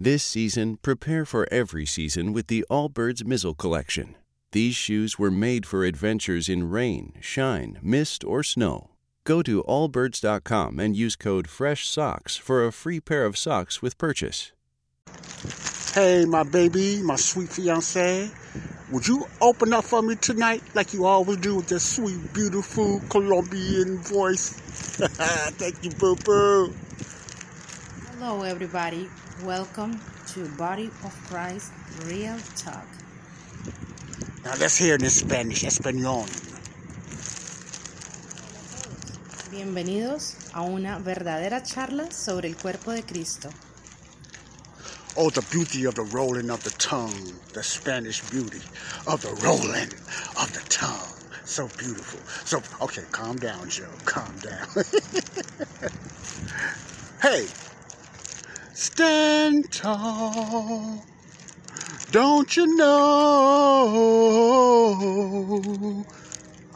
This season, prepare for every season with the Allbirds Mizzle Collection. These shoes were made for adventures in rain, shine, mist, or snow. Go to allbirds.com and use code FRESHSOCKS for a free pair of socks with purchase. Hey, my baby, my sweet fiance, would you open up for me tonight like you always do with that sweet, beautiful Colombian voice? Thank you, boo boo. Hello, everybody. Welcome to Body of Christ Real Talk. Now let's hear it in Spanish, Espanol. Bienvenidos a una verdadera charla sobre el cuerpo de Cristo. Oh, the beauty of the rolling of the tongue, the Spanish beauty of the rolling of the tongue. So beautiful. So, okay, calm down, Joe. Calm down. hey, stand tall. Don't you know?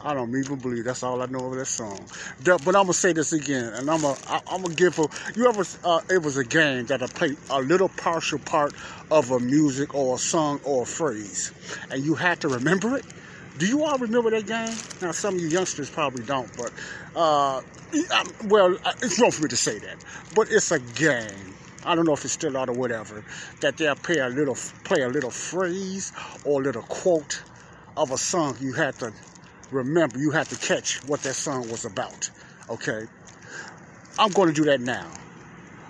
I don't even believe that's all I know of that song. But I'm gonna say this again, and I'm gonna I'm gonna give a you ever uh, it was a game that I played a little partial part of a music or a song or a phrase, and you had to remember it. Do you all remember that game? Now some of you youngsters probably don't, but uh, well, it's wrong for me to say that, but it's a game. I don't know if it's still out or whatever. That they'll play a little play a little phrase or a little quote of a song you had to remember you have to catch what that song was about. Okay, I'm going to do that now.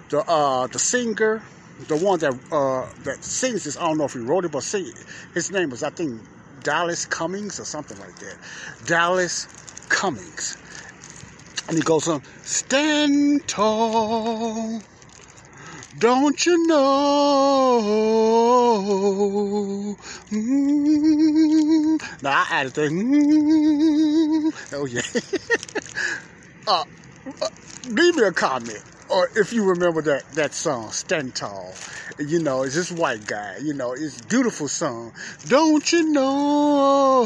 The uh, the singer, the one that uh, that sings this, I don't know if he wrote it, but sing it. His name was I think Dallas Cummings or something like that. Dallas Cummings, and he goes on, stand tall. Don't you know? Mm-hmm. Now I added the. Mm-hmm. Oh yeah. uh, uh, leave me a comment, or if you remember that that song, "Stand Tall." You know, it's this white guy. You know, it's a beautiful song. Don't you know?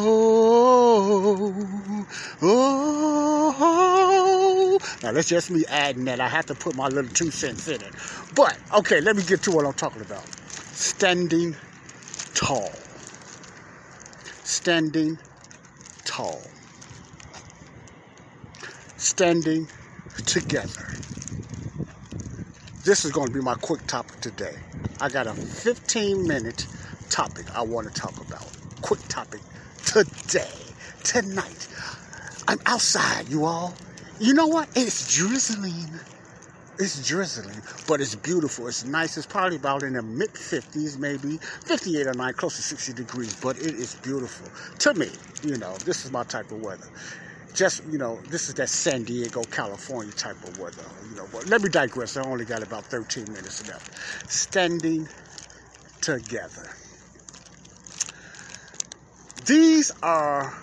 Oh. Now that's just me adding that. I have to put my little two cents in it. But okay, let me get to what I'm talking about. Standing tall. Standing tall. Standing together. This is going to be my quick topic today. I got a 15 minute topic I want to talk about. Quick topic today, tonight. I'm outside, you all. You know what? It's drizzling. It's drizzling, but it's beautiful. It's nice. It's probably about in the mid 50s, maybe 58 or 9, close to 60 degrees, but it is beautiful. To me, you know, this is my type of weather. Just, you know, this is that San Diego, California type of weather, you know. But let me digress. I only got about 13 minutes left. Standing together. These are,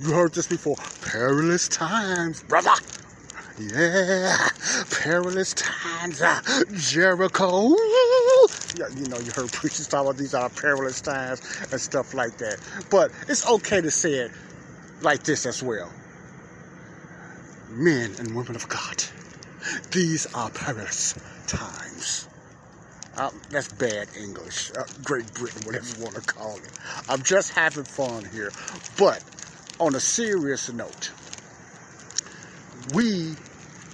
you heard this before, perilous times, brother. Yeah, perilous times, uh, Jericho. Yeah, you know, you heard preachers talk about these are perilous times and stuff like that. But it's okay to say it like this as well. Men and women of God, these are perilous times. Uh, that's bad English. Uh, Great Britain, whatever you want to call it. I'm just having fun here. But on a serious note, we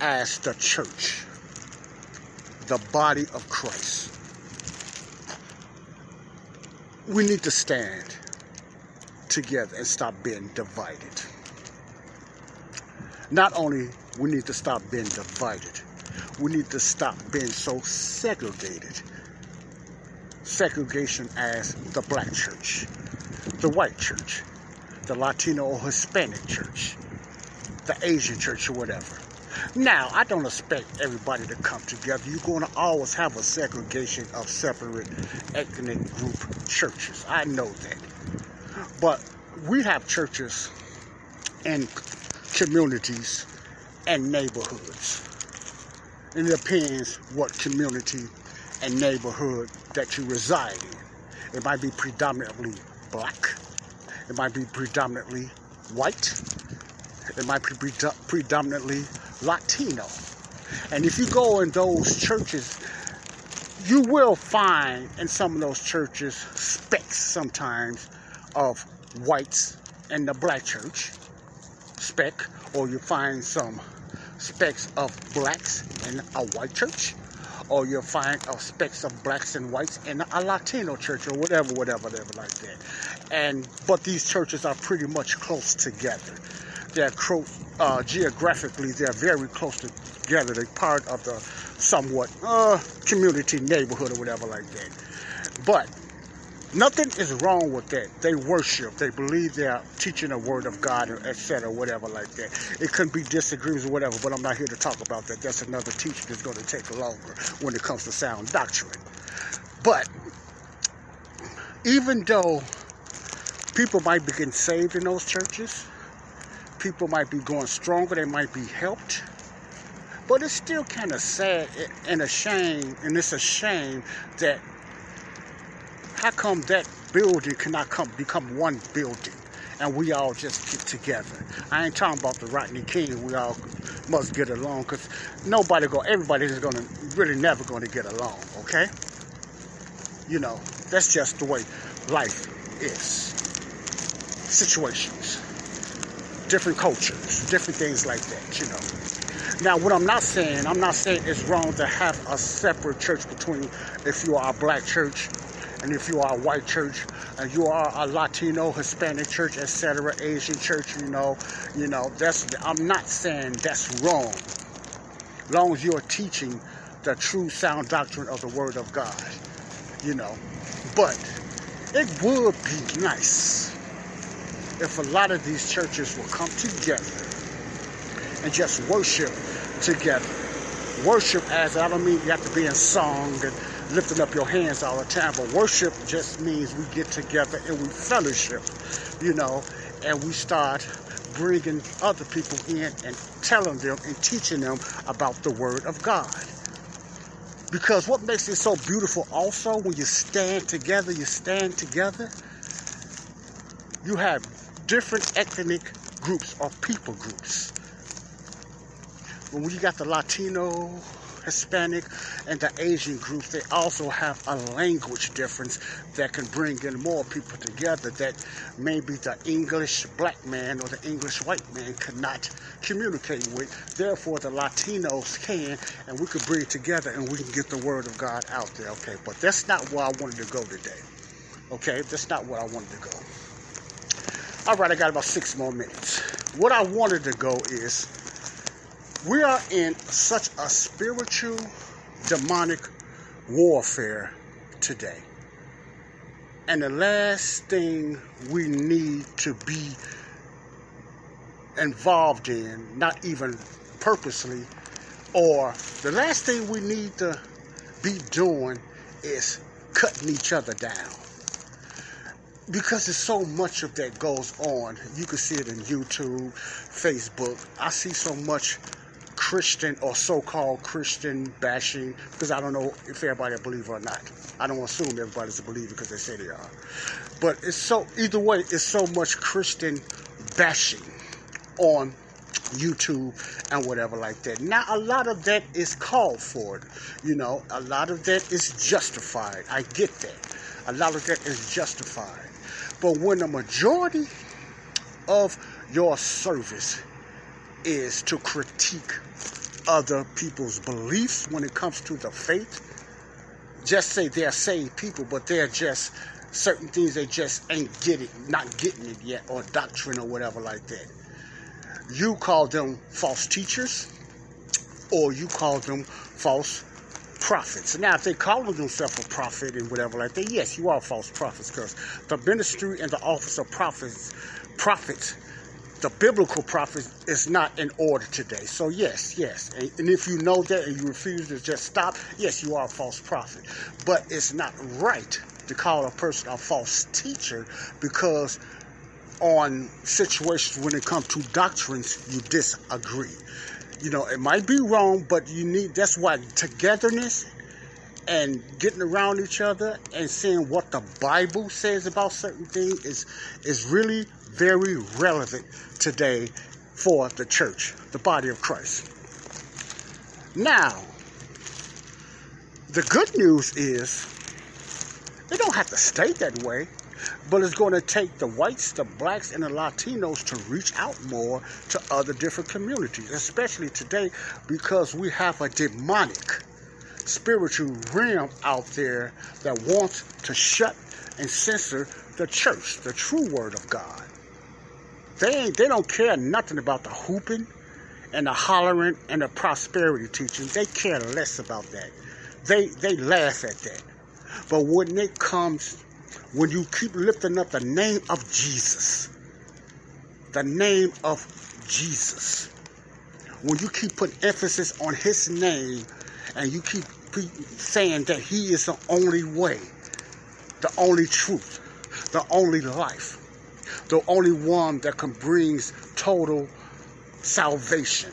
as the church, the body of Christ, we need to stand together and stop being divided. Not only we need to stop being divided, we need to stop being so segregated. Segregation as the black church, the white church, the Latino or Hispanic church, the Asian church or whatever. Now, I don't expect everybody to come together. You're going to always have a segregation of separate ethnic group churches. I know that. But we have churches and communities and neighborhoods. And it depends what community and neighborhood that you reside in. It might be predominantly black. It might be predominantly white. It might be predominantly Latino. And if you go in those churches you will find in some of those churches specks sometimes of whites in the black church speck, or you find some specks of blacks in a white church, or you'll find uh, specks of blacks and whites in a Latino church, or whatever, whatever, whatever, like that. And but these churches are pretty much close together. They're uh, geographically. They're very close together. They're part of the somewhat uh, community neighborhood or whatever like that. But nothing is wrong with that. They worship. They believe they're teaching the word of God, etc., whatever like that. It could be disagreements or whatever, but I'm not here to talk about that. That's another teaching that's going to take longer when it comes to sound doctrine. But even though people might be getting saved in those churches, people might be going stronger, they might be helped. But it's still kind of sad and a shame, and it's a shame that how come that building cannot come become one building and we all just get together? I ain't talking about the Rodney King. We all must get along because nobody go. Everybody is gonna really never to get along. Okay? You know that's just the way life is. Situations, different cultures, different things like that. You know. Now, what I'm not saying, I'm not saying it's wrong to have a separate church between if you are a black church and if you are a white church, and you are a Latino, Hispanic church, etc., Asian church, you know, you know, that's I'm not saying that's wrong. As long as you're teaching the true sound doctrine of the Word of God, you know. But it would be nice if a lot of these churches will come together and just worship together. Worship as I don't mean you have to be in song and lifting up your hands all the time. But worship just means we get together and we fellowship, you know, and we start bringing other people in and telling them and teaching them about the Word of God. Because what makes it so beautiful also when you stand together, you stand together, you have different ethnic groups or people groups. When you got the Latino, Hispanic, and the Asian groups, they also have a language difference that can bring in more people together that maybe the English black man or the English white man cannot communicate with. Therefore, the Latinos can, and we could bring it together and we can get the word of God out there. Okay, but that's not where I wanted to go today. Okay, that's not where I wanted to go. All right, I got about six more minutes. What I wanted to go is we are in such a spiritual, demonic warfare today. And the last thing we need to be involved in, not even purposely, or the last thing we need to be doing is cutting each other down. Because there's so much of that goes on. You can see it in YouTube, Facebook. I see so much Christian or so-called Christian bashing because I don't know if everybody a believer or not. I don't assume everybody's a believer because they say they are. But it's so either way, it's so much Christian bashing on YouTube and whatever like that. Now a lot of that is called for. You know, a lot of that is justified. I get that. A lot of that is justified. But when the majority of your service is to critique other people's beliefs when it comes to the faith. Just say they're saved people, but they're just certain things they just ain't getting, not getting it yet, or doctrine or whatever like that. You call them false teachers, or you call them false prophets. Now, if they call themselves a prophet and whatever like that, yes, you are false prophets, because the ministry and the office of prophets, prophets the biblical prophet is not in order today. So yes, yes. And if you know that and you refuse to just stop, yes, you are a false prophet. But it's not right to call a person a false teacher because on situations when it comes to doctrines, you disagree. You know, it might be wrong, but you need that's why togetherness and getting around each other and seeing what the Bible says about certain things is is really very relevant today for the church, the body of Christ. Now, the good news is it don't have to stay that way, but it's going to take the whites, the blacks, and the Latinos to reach out more to other different communities, especially today because we have a demonic spiritual realm out there that wants to shut and censor the church, the true word of God. They they don't care nothing about the hooping and the hollering and the prosperity teaching. They care less about that. They they laugh at that. But when it comes, when you keep lifting up the name of Jesus, the name of Jesus, when you keep putting emphasis on his name and you keep saying that he is the only way, the only truth, the only life, the only one that can bring total salvation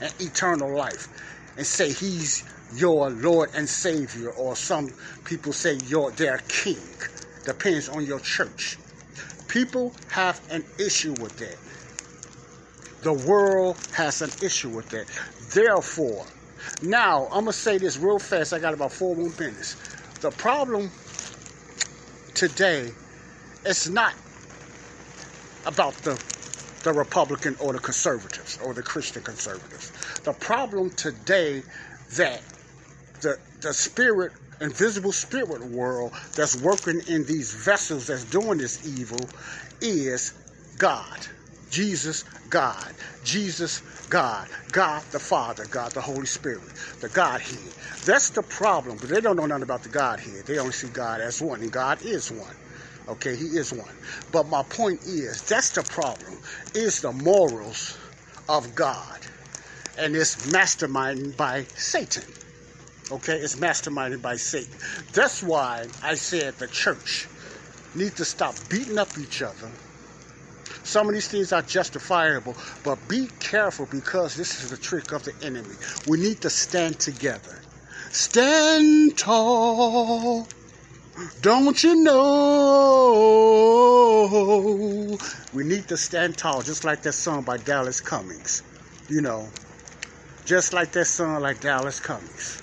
and eternal life, and say he's your Lord and Savior, or some people say your their King. Depends on your church. People have an issue with that. The world has an issue with that. Therefore, now I'm gonna say this real fast. I got about four more minutes. The problem today is not about the the Republican or the conservatives or the Christian conservatives. The problem today that the the spirit, invisible spirit world that's working in these vessels that's doing this evil is God. Jesus, God. Jesus, God. God the Father, God the Holy Spirit, the Godhead. That's the problem, but they don't know nothing about the Godhead. They only see God as one, and God is one. Okay, He is one. But my point is, that's the problem, is the morals of God. And it's masterminded by Satan. Okay, it's masterminded by Satan. That's why I said the church needs to stop beating up each other. Some of these things are justifiable, but be careful because this is the trick of the enemy. We need to stand together. Stand tall. Don't you know? We need to stand tall, just like that song by Dallas Cummings. You know, just like that song like Dallas Cummings.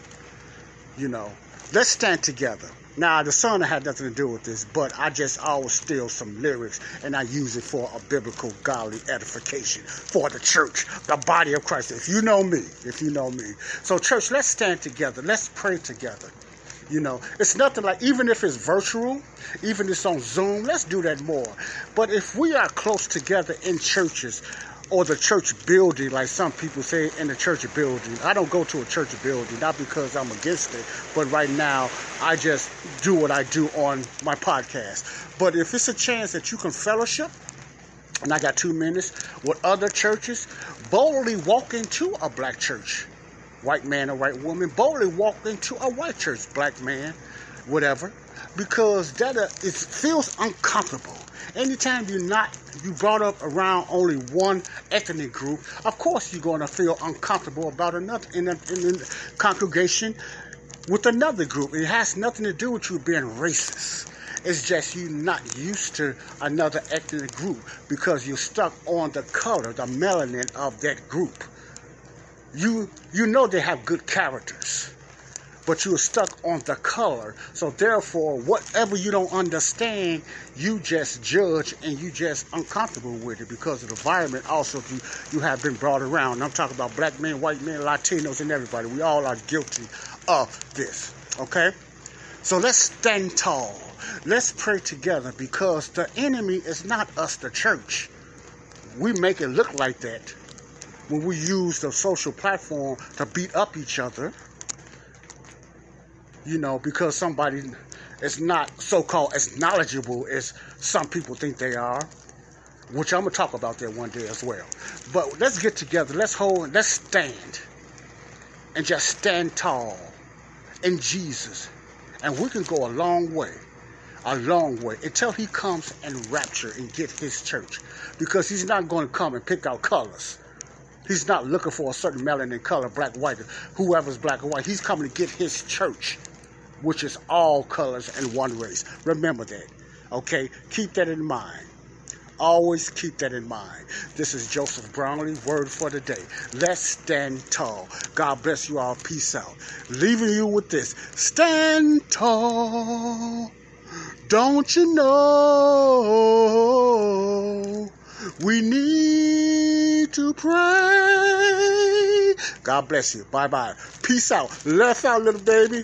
You know, let's stand together. Now, the song had nothing to do with this, but I just always steal some lyrics and I use it for a biblical, godly edification for the church, the body of Christ. If you know me, if you know me. So, church, let's stand together. Let's pray together. You know, it's nothing like, even if it's virtual, even if it's on Zoom, let's do that more. But if we are close together in churches, or the church building, like some people say in the church building. I don't go to a church building, not because I'm against it, but right now I just do what I do on my podcast. But if it's a chance that you can fellowship, and I got two minutes, with other churches, boldly walk into a black church, white man or white woman, boldly walk into a white church, black man, whatever, because that uh, it feels uncomfortable anytime you're not you brought up around only one ethnic group, of course you're going to feel uncomfortable about another in a, in a congregation with another group. It has nothing to do with you being racist. It's just you're not used to another ethnic group because you're stuck on the color, the melanin of that group. You you know they have good characters but you're stuck on the color. So therefore, whatever you don't understand, you just judge and you just uncomfortable with it because of the environment also you, you have been brought around. I'm talking about black men, white men, Latinos, and everybody. We all are guilty of this. Okay? So let's stand tall. Let's pray together because the enemy is not us, the church. We make it look like that when we use the social platform to beat up each other you know, because somebody is not so called as knowledgeable as some people think they are, which I'm gonna talk about that one day as well. But let's get together, let's hold, let's stand, and just stand tall in Jesus, and we can go a long way, a long way until He comes and rapture and get His church, because He's not going to come and pick out colors. He's not looking for a certain melanin color, black, white, whoever's black or white. He's coming to get his church which is all colors and one race. Remember that. Okay? Keep that in mind. Always keep that in mind. This is Joseph Brownlee, word for the day. Let's stand tall. God bless you all. Peace out. Leaving you with this. Stand tall. Don't you know we need to pray? God bless you. Bye bye. Peace out. Left out, little baby.